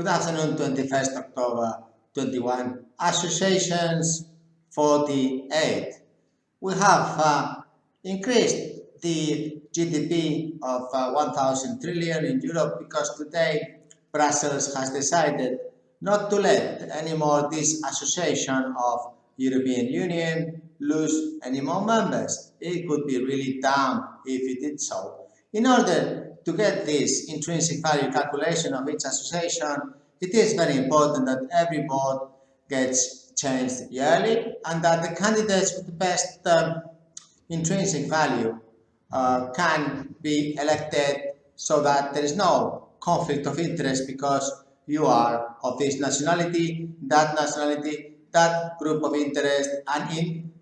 Good afternoon, 21st October 21. Associations 48. We have uh, increased the GDP of uh, 1,000 trillion in Europe because today Brussels has decided not to let anymore this association of European Union lose any more members. It could be really dumb if it did so. In order to get this intrinsic value calculation of each association, it is very important that every board gets changed yearly and that the candidates with the best um, intrinsic value uh, can be elected so that there is no conflict of interest because you are of this nationality, that nationality, that group of interest, and in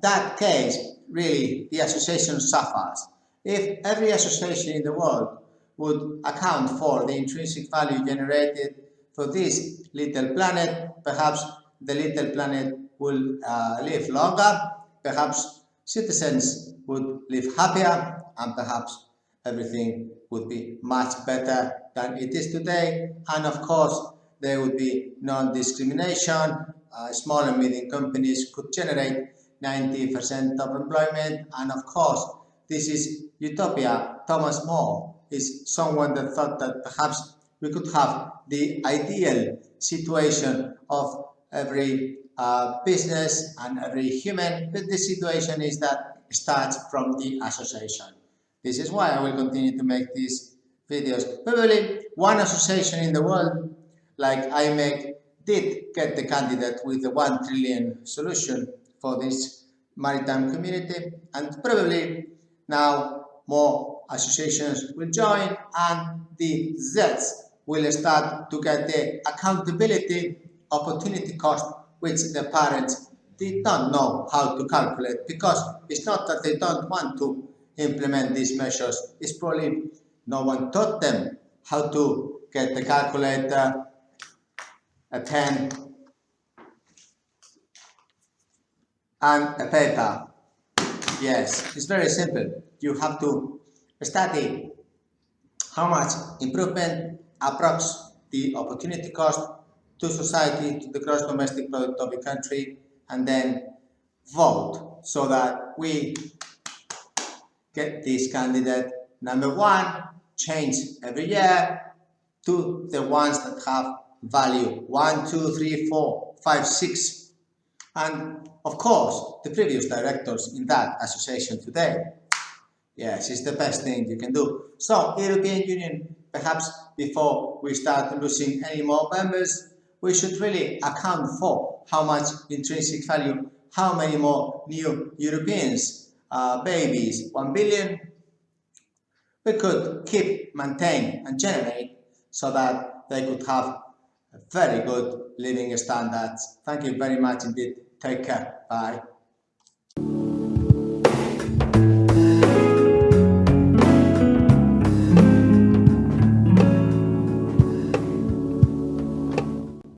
that case, really, the association suffers. If every association in the world would account for the intrinsic value generated for this little planet, perhaps the little planet will uh, live longer, perhaps citizens would live happier, and perhaps everything would be much better than it is today. And of course, there would be non-discrimination. Uh, small and medium companies could generate 90% of employment. And of course, this is utopia. Thomas More is someone that thought that perhaps we could have the ideal situation of every uh, business and every human, but the situation is that starts from the association. This is why I will continue to make these videos. Probably one association in the world, like IMEC, did get the candidate with the 1 trillion solution for this maritime community, and probably now more associations will join and the Zs will start to get the accountability opportunity cost which the parents they don't know how to calculate because it's not that they don't want to implement these measures, it's probably no one taught them how to get the calculator, a pen, and a paper. Yes, it's very simple. You have to study how much improvement approx the opportunity cost to society, to the gross domestic product of the country, and then vote so that we get this candidate number one change every year to the ones that have value one, two, three, four, five, six, and of course the previous directors in that association today. Yes, it's the best thing you can do. So European Union, perhaps before we start losing any more members, we should really account for how much intrinsic value, how many more new Europeans, uh, babies, 1 billion, we could keep, maintain and generate so that they could have very good living standards. Thank you very much indeed. Take care. Bye.